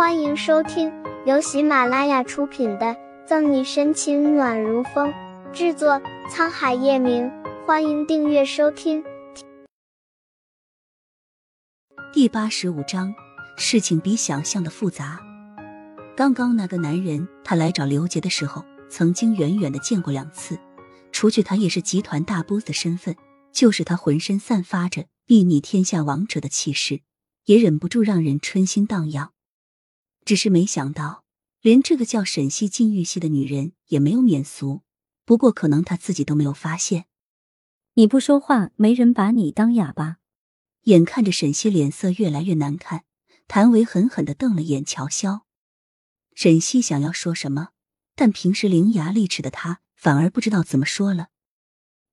欢迎收听由喜马拉雅出品的《赠你深情暖如风》，制作沧海夜明。欢迎订阅收听。第八十五章，事情比想象的复杂。刚刚那个男人，他来找刘杰的时候，曾经远远的见过两次。除去他也是集团大 boss 的身份，就是他浑身散发着睥睨天下王者的气势，也忍不住让人春心荡漾。只是没想到，连这个叫沈西禁欲系的女人也没有免俗。不过，可能她自己都没有发现。你不说话，没人把你当哑巴。眼看着沈西脸色越来越难看，谭维狠狠的瞪了眼乔潇。沈西想要说什么，但平时伶牙俐齿的他反而不知道怎么说了。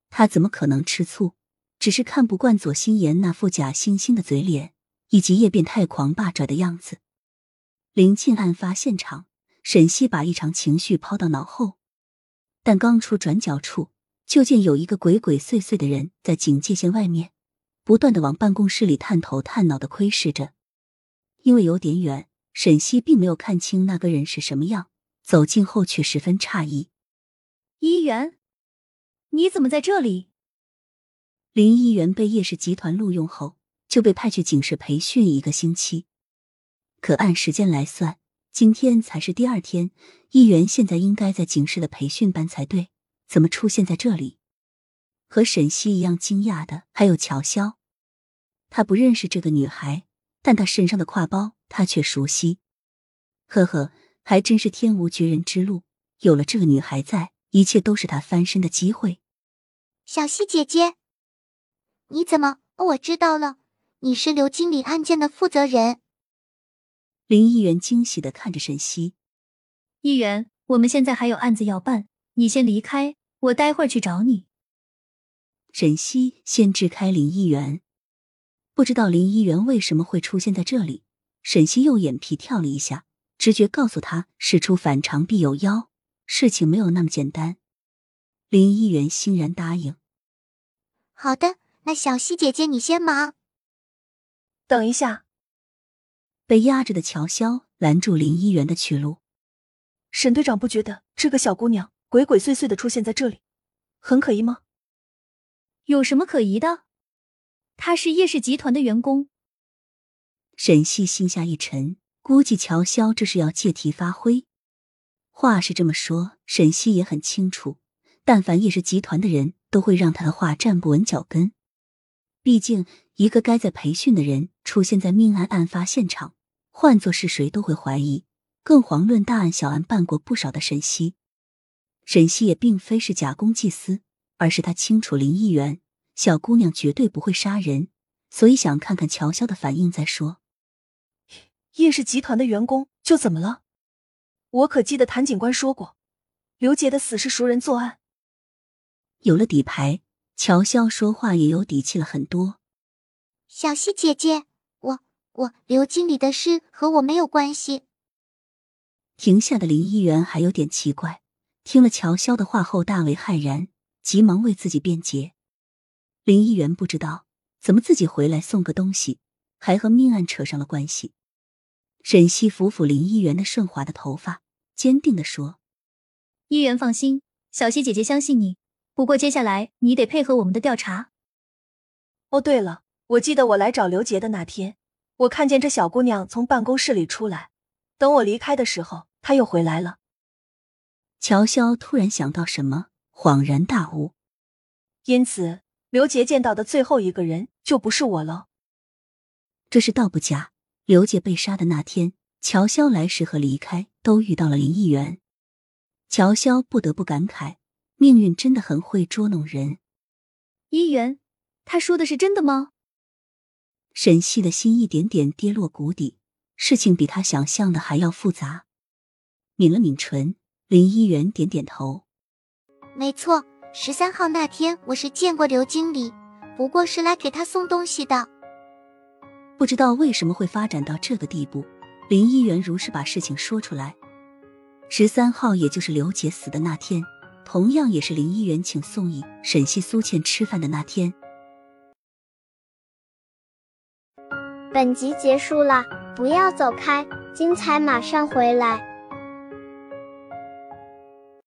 他怎么可能吃醋？只是看不惯左心言那副假惺惺的嘴脸，以及叶变态狂霸拽的样子。临近案发现场，沈西把异常情绪抛到脑后，但刚出转角处，就见有一个鬼鬼祟祟的人在警戒线外面，不断的往办公室里探头探脑的窥视着。因为有点远，沈西并没有看清那个人是什么样，走近后却十分诧异：“一元，你怎么在这里？”林一元被叶氏集团录用后，就被派去警市培训一个星期。可按时间来算，今天才是第二天。议员现在应该在警示的培训班才对，怎么出现在这里？和沈西一样惊讶的还有乔潇，他不认识这个女孩，但她身上的挎包他却熟悉。呵呵，还真是天无绝人之路，有了这个女孩在，一切都是他翻身的机会。小西姐姐，你怎么？我知道了，你是刘经理案件的负责人。林议员惊喜的看着沈西，议员，我们现在还有案子要办，你先离开，我待会儿去找你。沈西先支开林议员，不知道林议员为什么会出现在这里。沈西右眼皮跳了一下，直觉告诉他，事出反常必有妖，事情没有那么简单。林议员欣然答应：“好的，那小西姐姐你先忙。”等一下。被压着的乔潇拦住林一元的去路。沈队长不觉得这个小姑娘鬼鬼祟祟的出现在这里，很可疑吗？有什么可疑的？她是叶氏集团的员工。沈西心下一沉，估计乔潇这是要借题发挥。话是这么说，沈西也很清楚，但凡叶氏集团的人都会让他的话站不稳脚跟。毕竟，一个该在培训的人出现在命案案发现场。换做是谁都会怀疑，更遑论大案小案办过不少的沈西。沈西也并非是假公济私，而是他清楚林议员小姑娘绝对不会杀人，所以想看看乔潇的反应再说。叶氏集团的员工就怎么了？我可记得谭警官说过，刘杰的死是熟人作案。有了底牌，乔潇说话也有底气了很多。小西姐姐。我刘经理的事和我没有关系。停下的林议员还有点奇怪，听了乔潇的话后大为骇然，急忙为自己辩解。林议员不知道怎么自己回来送个东西，还和命案扯上了关系。沈西抚抚林议员的顺滑的头发，坚定的说：“议员放心，小溪姐姐相信你。不过接下来你得配合我们的调查。”哦，对了，我记得我来找刘杰的那天。我看见这小姑娘从办公室里出来，等我离开的时候，她又回来了。乔潇突然想到什么，恍然大悟。因此，刘杰见到的最后一个人就不是我了。这是道不假。刘杰被杀的那天，乔潇来时和离开都遇到了林议员。乔潇不得不感慨，命运真的很会捉弄人。议员，他说的是真的吗？沈西的心一点点跌落谷底，事情比他想象的还要复杂。抿了抿唇，林一元点点头：“没错，十三号那天我是见过刘经理，不过是来给他送东西的。”不知道为什么会发展到这个地步，林一元如是把事情说出来。十三号，也就是刘杰死的那天，同样也是林一元请宋毅、沈西、苏倩吃饭的那天。本集结束了，不要走开，精彩马上回来。